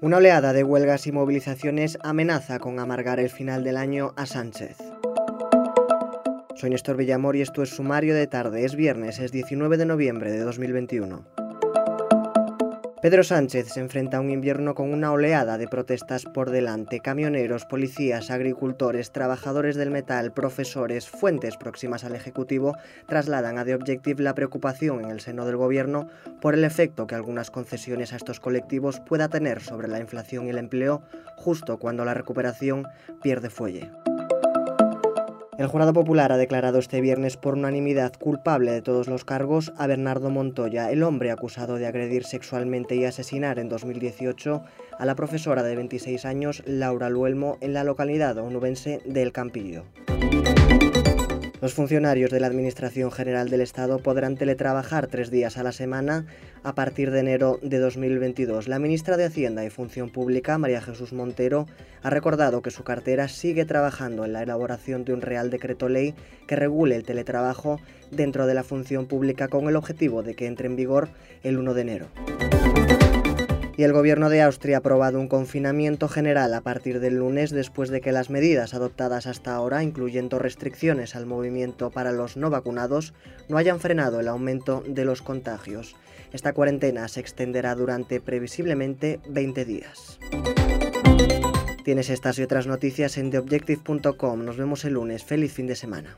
Una oleada de huelgas y movilizaciones amenaza con amargar el final del año a Sánchez. Soy Néstor Villamor y esto es Sumario de Tarde. Es viernes, es 19 de noviembre de 2021. Pedro Sánchez se enfrenta a un invierno con una oleada de protestas por delante. Camioneros, policías, agricultores, trabajadores del metal, profesores, fuentes próximas al Ejecutivo trasladan a The Objective la preocupación en el seno del Gobierno por el efecto que algunas concesiones a estos colectivos pueda tener sobre la inflación y el empleo justo cuando la recuperación pierde fuelle. El jurado popular ha declarado este viernes por unanimidad culpable de todos los cargos a Bernardo Montoya, el hombre acusado de agredir sexualmente y asesinar en 2018 a la profesora de 26 años Laura Luelmo en la localidad onubense de El Campillo. Los funcionarios de la Administración General del Estado podrán teletrabajar tres días a la semana a partir de enero de 2022. La ministra de Hacienda y Función Pública, María Jesús Montero, ha recordado que su cartera sigue trabajando en la elaboración de un Real Decreto Ley que regule el teletrabajo dentro de la función pública con el objetivo de que entre en vigor el 1 de enero y el gobierno de Austria ha aprobado un confinamiento general a partir del lunes después de que las medidas adoptadas hasta ahora, incluyendo restricciones al movimiento para los no vacunados, no hayan frenado el aumento de los contagios. Esta cuarentena se extenderá durante previsiblemente 20 días. Tienes estas y otras noticias en theobjective.com. Nos vemos el lunes. Feliz fin de semana.